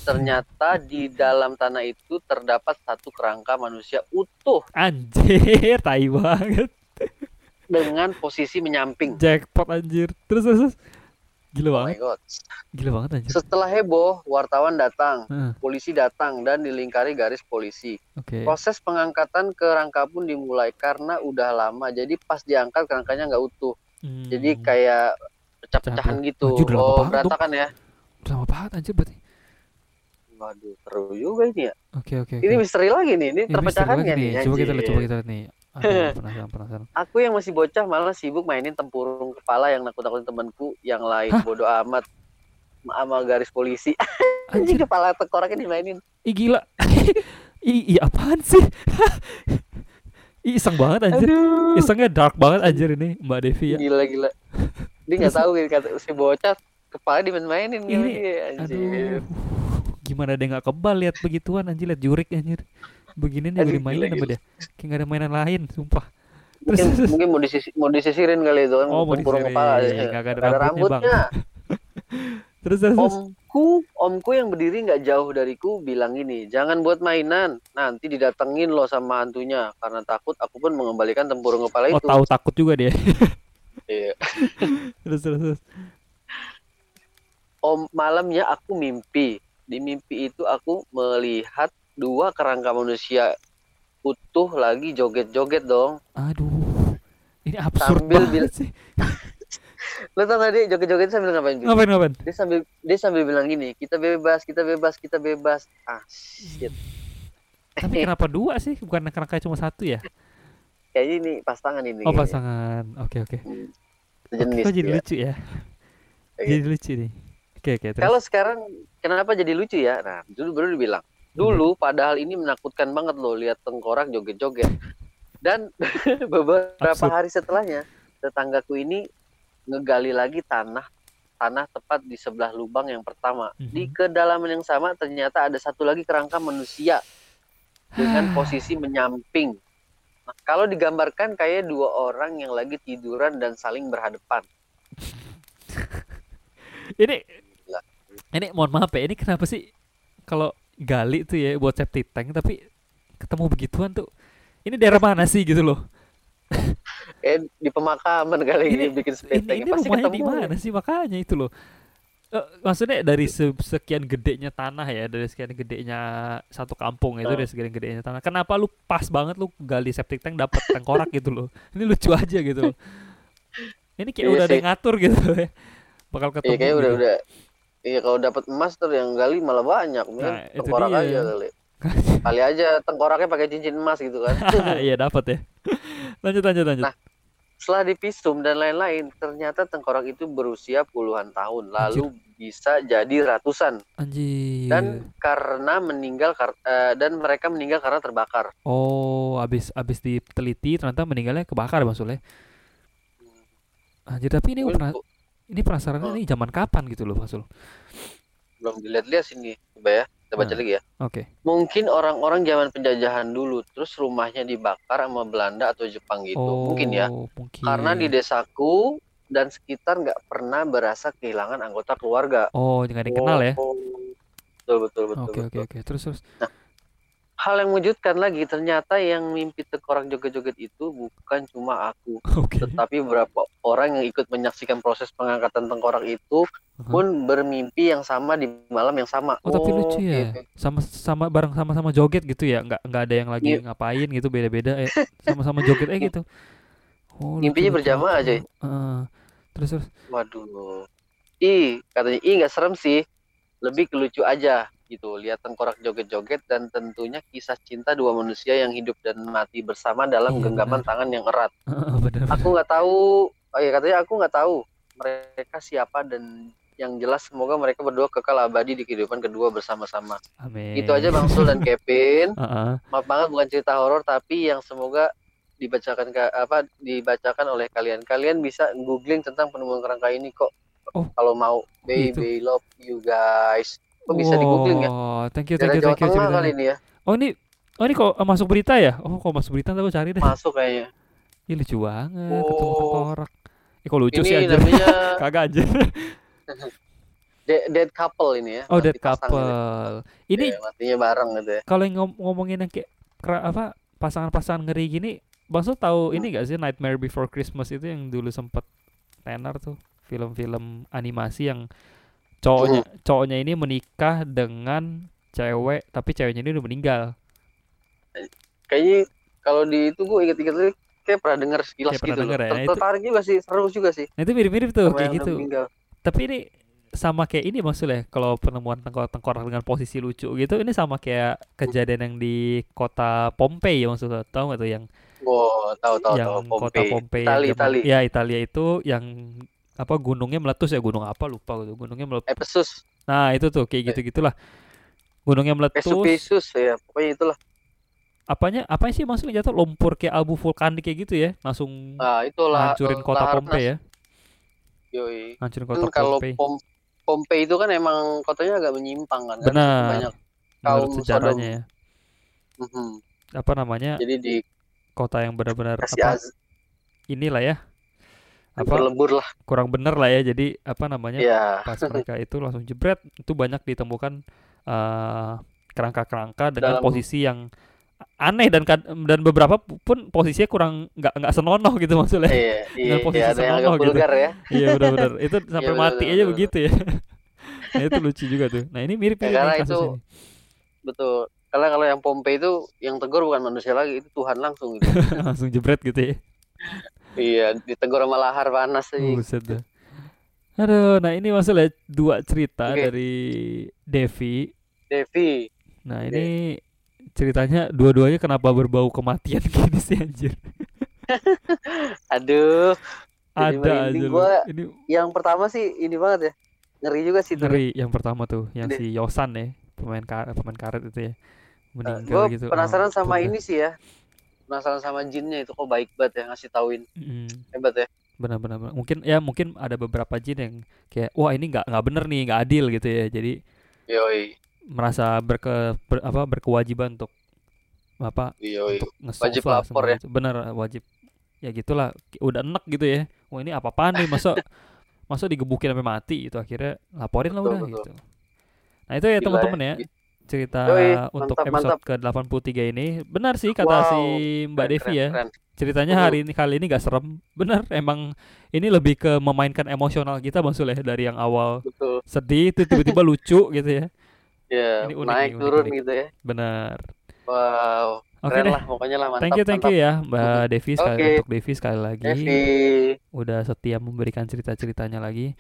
Ternyata di dalam tanah itu terdapat satu kerangka manusia utuh Anjir, tai banget. dengan posisi menyamping. Jackpot anjir. Terus terus. terus. Gila Oh my banget. god. Gila banget anjir. Setelah heboh, wartawan datang, Heeh, polisi datang dan dilingkari garis polisi. Oke. Proses pengangkatan kerangka pun dimulai karena udah lama. Jadi pas diangkat kerangkanya nggak utuh. Jadi Hmm, kayak pecah-pecahan Pecah. gitu. Anjir, Oh, berantakan ya. lama banget anjir berarti. Waduh, seru juga ini ya. Oke oke. Ini misteri lagi nih. Ini Ini lagi nih. Coba kita lihat, anjir. coba kita lihat nih. *laughs* Aduh, penasaran, penasaran. Aku yang masih bocah malah sibuk mainin tempurung kepala yang nakut-nakutin temanku yang lain. Hah? Bodoh amat sama garis polisi. *laughs* Anjing Anjir, kepala tengkoraknya dimainin. ih gila. *laughs* Ih, apaan sih? Ih, iseng banget anjir. Aduh. Isengnya dark banget anjir ini Mbak Devi ya. Gila gila. Dia nggak tahu kata si bocah kepala dimain-mainin Ini- ini Aduh. Gimana dia nggak kebal lihat begituan anjir lihat jurik anjir. Beginian juga Aduh, dimainin sama dia. Kayak gak ada mainan lain, sumpah. Terus, Mungkin, terus, *laughs* mungkin mau disisi, mau disisirin kali itu kan Oh, mau disisirin. kepala Nggak ada Nggak rambutnya, rambutnya. *laughs* terus, terus, terus. Omku, omku yang berdiri nggak jauh dariku bilang ini, jangan buat mainan, nanti didatengin loh sama hantunya. Karena takut, aku pun mengembalikan tempurung kepala Oh, itu. tahu takut juga dia. *laughs* Iya. terus, terus, terus. Om malamnya aku mimpi. Di mimpi itu aku melihat dua kerangka manusia utuh lagi joget-joget dong. Aduh. Ini absurd Sambil banget bil- sih. *laughs* Lo tau gak dia joget-joget sambil ngapain? Bi? Ngapain, ngapain? Dia sambil dia sambil bilang gini, kita bebas, kita bebas, kita bebas. Ah, shit. Tapi kenapa dua sih? Bukan kerangka cuma satu ya? Kayaknya ini pasangan ini. Oh, pasangan. Oke, oke. Sejenis. Kok jadi lucu ya? Jadi lucu nih. Oke, oke. Terus. Kalau sekarang kenapa jadi lucu ya? Nah, dulu baru dibilang. Dulu padahal ini menakutkan banget loh lihat tengkorak joget-joget. Dan *laughs* beberapa Absurd. hari setelahnya tetanggaku ini ngegali lagi tanah tanah tepat di sebelah lubang yang pertama. Di Mhm. kedalaman yang sama ternyata ada satu lagi kerangka manusia dengan posisi menyamping. Nah, kalau digambarkan kayak dua orang yang lagi tiduran dan saling berhadapan. *laughs* ini. Ini mohon maaf ya ini kenapa sih kalau gali tuh ya buat septic tank tapi ketemu begituan tuh ini daerah mana sih gitu loh *laughs* Eh di pemakaman kali ini, Ini- bikin ini, septic ini pasti rumahnya ketemu. di mana sih makanya itu loh Eh, maksudnya dari se- sekian gedenya tanah ya dari sekian gedenya satu kampung itu Ah. dari sekian gedenya tanah kenapa lu pas banget lu gali septic tank dapat tengkorak gitu loh *laughs* ini lucu aja gitu loh ini kayak Iya udah ada sih. yang ngatur gitu ya bakal ketemu Iya kayak udah gitu. udah. Iya kalau dapat emas tuh yang gali malah banyak, Nah, tengkorak dia. aja kali. *laughs* Kali aja tengkoraknya pakai cincin emas gitu kan. *laughs* Iya dapat ya. *laughs* lanjut lanjut lanjut. Nah, setelah dipisum dan lain-lain, ternyata tengkorak itu berusia puluhan tahun, lalu bisa jadi ratusan. Anjir. Dan karena meninggal kar- eh, dan mereka meninggal karena terbakar. Oh, abis abis diteliti ternyata meninggalnya kebakar maksudnya. Anjir, tapi ini Mungkin pernah ini penasaran Oh. ini zaman kapan gitu loh, Masul. belum dilihat-lihat sini, coba ya. Kita baca Nah. lagi ya. Oke. Mungkin orang-orang zaman penjajahan dulu, terus rumahnya dibakar sama Belanda atau Jepang gitu. Oh, Mungkin ya. Mungkin. Karena di desaku dan sekitar nggak pernah berasa kehilangan anggota keluarga. Oh, nggak ada yang kenal ya. Oh, Betul betul betul. Oke, oke, oke. Terus terus. Hal yang mengejutkan lagi, ternyata yang mimpi tengkorak joget-joget itu bukan cuma aku, *laughs* Oke. tetapi beberapa orang yang ikut menyaksikan proses pengangkatan tengkorak itu Aha. pun bermimpi yang sama di malam yang sama. Oh, tapi lucu ya. gitu. Sama sama bareng sama-sama joget gitu ya. Nggak nggak ada yang lagi Iya. ngapain gitu beda-beda eh sama-sama joget eh gitu. Oh, Mimpinya berjamaah aja. Heeh. terus terus. Waduh. Ih, katanya ih nggak serem sih. Lebih ke lucu aja gitu. Lihat tengkorak joget-joget dan tentunya kisah cinta dua manusia yang hidup dan mati bersama dalam Iya, genggaman benar. tangan yang erat. *laughs* Benar. Aku nggak tahu. Oh ya katanya aku nggak tahu mereka siapa dan yang jelas semoga mereka berdua kekal abadi di kehidupan kedua bersama-sama. Amin. Itu aja Bang Sul dan *laughs* Kevin. Heeh. Maaf banget bukan cerita horor tapi yang semoga dibacakan ke apa dibacakan oleh kalian. Kalian bisa googling tentang penemuan kerangka ini kok. Oh. Kalau mau Gitu. baby love you guys. Kok bisa di googling ya? Thank you, thank you, Jawa thank you Tengah ceritanya. kali ini ya. Oh ini, oh ini kok eh, masuk berita ya? Oh kok masuk berita ntar gue cari deh. Masuk kayaknya. Ih lucu banget ketemu Oh. tengkorak. Eh kok lucu sih Ini anjir. namanya *laughs* Kagak anjir. *laughs* de- dead couple ini ya. Oh dead gitu. couple. Ini Iya, matinya bareng gitu ya. kalau yang ngom- ngomongin yang kayak apa pasangan-pasangan ngeri gini, Bang Sul tahu Hmm. ini gak sih Nightmare Before Christmas itu yang dulu sempet tenar tuh film-film animasi yang cowoknya Hmm. cowoknya ini menikah dengan cewek tapi ceweknya ini udah meninggal. Kayaknya kalau di itu gue inget-inget lagi kayak pernah denger sekilas Kayak gitu denger ya, itu- Tertarik juga sih, seru juga sih. Nah itu mirip-mirip tuh Sama kayak gitu. meninggal. Tapi ini sama kayak ini maksudnya kalau penemuan tengkorak-tengkorak dengan posisi lucu gitu ini sama kayak kejadian yang di kota Pompei ya maksudnya tahu nggak tuh yang Wow, tahu tahu yang tahu kota Pompei Itali, yang zaman- Itali. ya Italia itu yang apa gunungnya meletus ya? Gunung apa? Lupa gitu gunungnya meletus. Ephesus, nah itu tuh kayak gitu gitulah gunungnya meletus. Vesuvius ya, pokoknya itulah. apanya apa sih maksudnya? Jatuh lumpur kayak abu vulkanik kayak gitu ya? Langsung Nah, itulah hancurin kota Pompei ya? Yoi. hancurin Kan kota kalau Pompei Pom Pompei itu kan emang kotanya agak menyimpang kan. kan Benar. Banyak menurut kaum sejarahnya ya. Mhm. apa namanya? Jadi di kota yang benar-benar apa? Inilah ya apa berlebur lah. kurang bener lah ya jadi apa namanya Ya. pas *laughs* mereka itu langsung jebret itu banyak ditemukan eh, kerangka-kerangka dengan Dalam- posisi yang aneh dan dan beberapa pun posisinya kurang nggak nggak senonoh gitu maksudnya Iya, *laughs* iya, posisi iya, senonoh gitu. ya. iya benar-benar *laughs* itu sampai benar, mati aja begitu ya nah itu lucu juga tuh nah ini mirip Ya, mirip karena nih kasus itu ini Betul. Karena kalau yang Pompei itu yang tegur bukan manusia lagi, itu Tuhan langsung gitu. langsung jebret gitu ya iya, ditegur sama lahar panas aja. Buset dah. Aduh, nah ini masalah dua cerita Oke. dari Devi Devi. Nah ini ceritanya dua-duanya kenapa berbau kematian *laughs* gini sih anjir Aduh, Ada aja gua. Ini yang pertama sih ini banget ya. Ngeri juga sih tuh. ngeri yang pertama tuh Yang si Yosan ya Pemain kar pemain karet itu ya Meninggal gue gitu Eh, penasaran Ampun sama dah. ini sih ya. Penasaran sama jinnya itu kok baik banget ya ngasih tauin. Mm, Hebat ya. Benar-benar benar. Mungkin ya mungkin ada beberapa jin yang Kayak wah ini nggak nggak bener nih nggak adil gitu ya Jadi Yoi. merasa berke ber- apa berkewajiban untuk apa Yoi. untuk Wajib lah lapor ya. itu. Bener wajib. Ya gitulah udah enek gitu ya. Wah ini apa apaan nih masa masa digebukin sampai mati itu akhirnya laporin lah udah betul. gitu. Nah itu ya Gila teman-teman ya cerita Yoi, untuk mantap, episode mantap. ke 83 ini benar sih kata Wow, si Mbak Keren, Devi keren, ya keren. ceritanya hari ini kali ini gak serem bener emang ini lebih ke memainkan emosional kita maksudnya dari yang awal Betul. sedih itu tiba-tiba *laughs* lucu gitu ya Ya, Ini unik naik nih, turun unik. gitu ya. benar Wow. oke deh lah pokoknya lah mantap. thank you thank you mantap. ya Mbak Devi sekali Oke. untuk Devi sekali lagi Devi. udah setia memberikan cerita-ceritanya lagi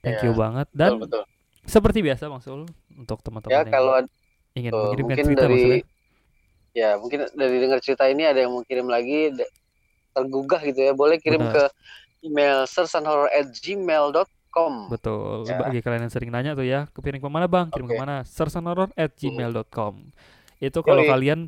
thank Ya, you banget Betul, dan betul. seperti biasa Bang Sul untuk teman-teman Ya yang kalau ingin Uh, mengirimkan mungkin cerita dari maksudnya. ya mungkin dari dengar cerita ini ada yang mau kirim lagi tergugah gitu ya. Boleh kirim Benar. ke email sersanhorror@gmail.com. Betul. Ya. Bagi kalian yang sering nanya tuh ya, kepiring ke mana bang? Kirim Oke. ke mana? sersanhorror@gmail.com. Itu kalau Yoi. kalian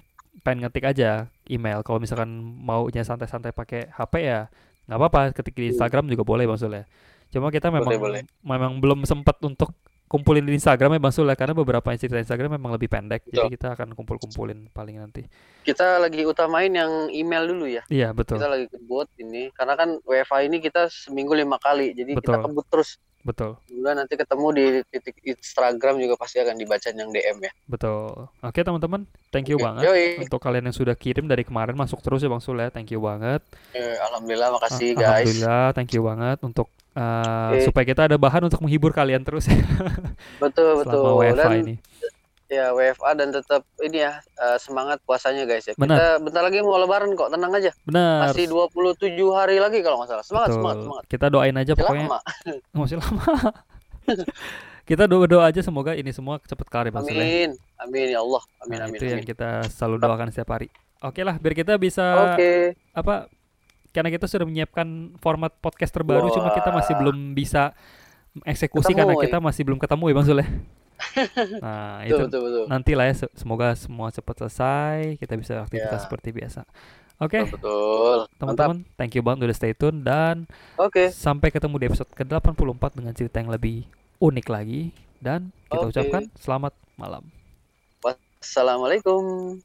pengen ngetik aja email. Kalau misalkan maunya santai-santai pakai HP ya nggak apa-apa. Ketik di Instagram juga boleh bang Sule. Cuma kita memang Hmm. boleh. memang belum sempat untuk kumpulin di Instagram ya bang Sule karena beberapa cerita Instagram memang lebih pendek. Jadi Betul. kita akan kumpul-kumpulin paling nanti. Kita lagi utamain yang email dulu ya. Iya betul, Kita lagi kebut ini karena kan WFA ini kita seminggu lima kali. Jadi kita Betul. kebut terus. betul, Kemudian nanti ketemu di titik Instagram juga pasti akan dibacain yang DM ya. betul. Oke teman-teman, thank you Oke. banget Yoi. untuk kalian yang sudah kirim dari kemarin masuk terus ya bang Sule. Thank you banget. Eh, Alhamdulillah Ah, makasih guys. Alhamdulillah, thank you banget untuk uh, Oke. supaya kita ada bahan untuk menghibur kalian terus *laughs* Betul selama betul. WFA Dan ini. ya WFA dan tetap ini ya eh, semangat puasanya guys ya. Benar. Kita bentar lagi mau lebaran kok, tenang aja. Benar. Masih 27 hari lagi kalau nggak salah. Semangat Betul. semangat semangat. Kita doain aja Masih pokoknya lama. *laughs* masih lama. *laughs* kita doa doa aja semoga ini semua cepet kelar ya Bang Sule. Amin. Amin ya Allah. Amin Nah, amin itu yang amin. kita selalu doakan setiap hari. Oke lah, biar kita bisa Oke. apa? Karena kita sudah menyiapkan format podcast terbaru, cuma kita masih Wah. belum bisa eksekusi Ketemu, karena kita masih belum ketemu ya Bang Sule. *laughs* nah, itu Betul betul betul. nanti lah ya se- semoga semua cepat selesai kita bisa aktivitas Ya. seperti biasa oke betul. Mantap. teman-teman thank you banget udah stay tune dan Oke. sampai ketemu di episode ke-84 dengan cerita yang lebih unik lagi dan kita Oke. ucapkan selamat malam Wassalamualaikum.